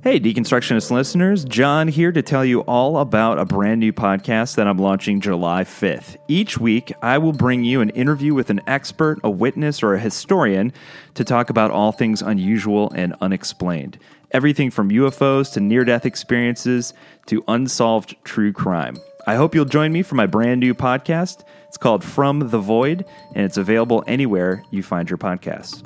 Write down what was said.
Hey, deconstructionist listeners, John here to tell you all about a brand new podcast that I'm launching July 5th. Each week, I will bring you an interview with an expert, a witness, or a historian to talk about all things unusual and unexplained. Everything from UFOs to near death experiences to unsolved true crime. I hope you'll join me for my brand new podcast. It's called From the Void, and it's available anywhere you find your podcasts.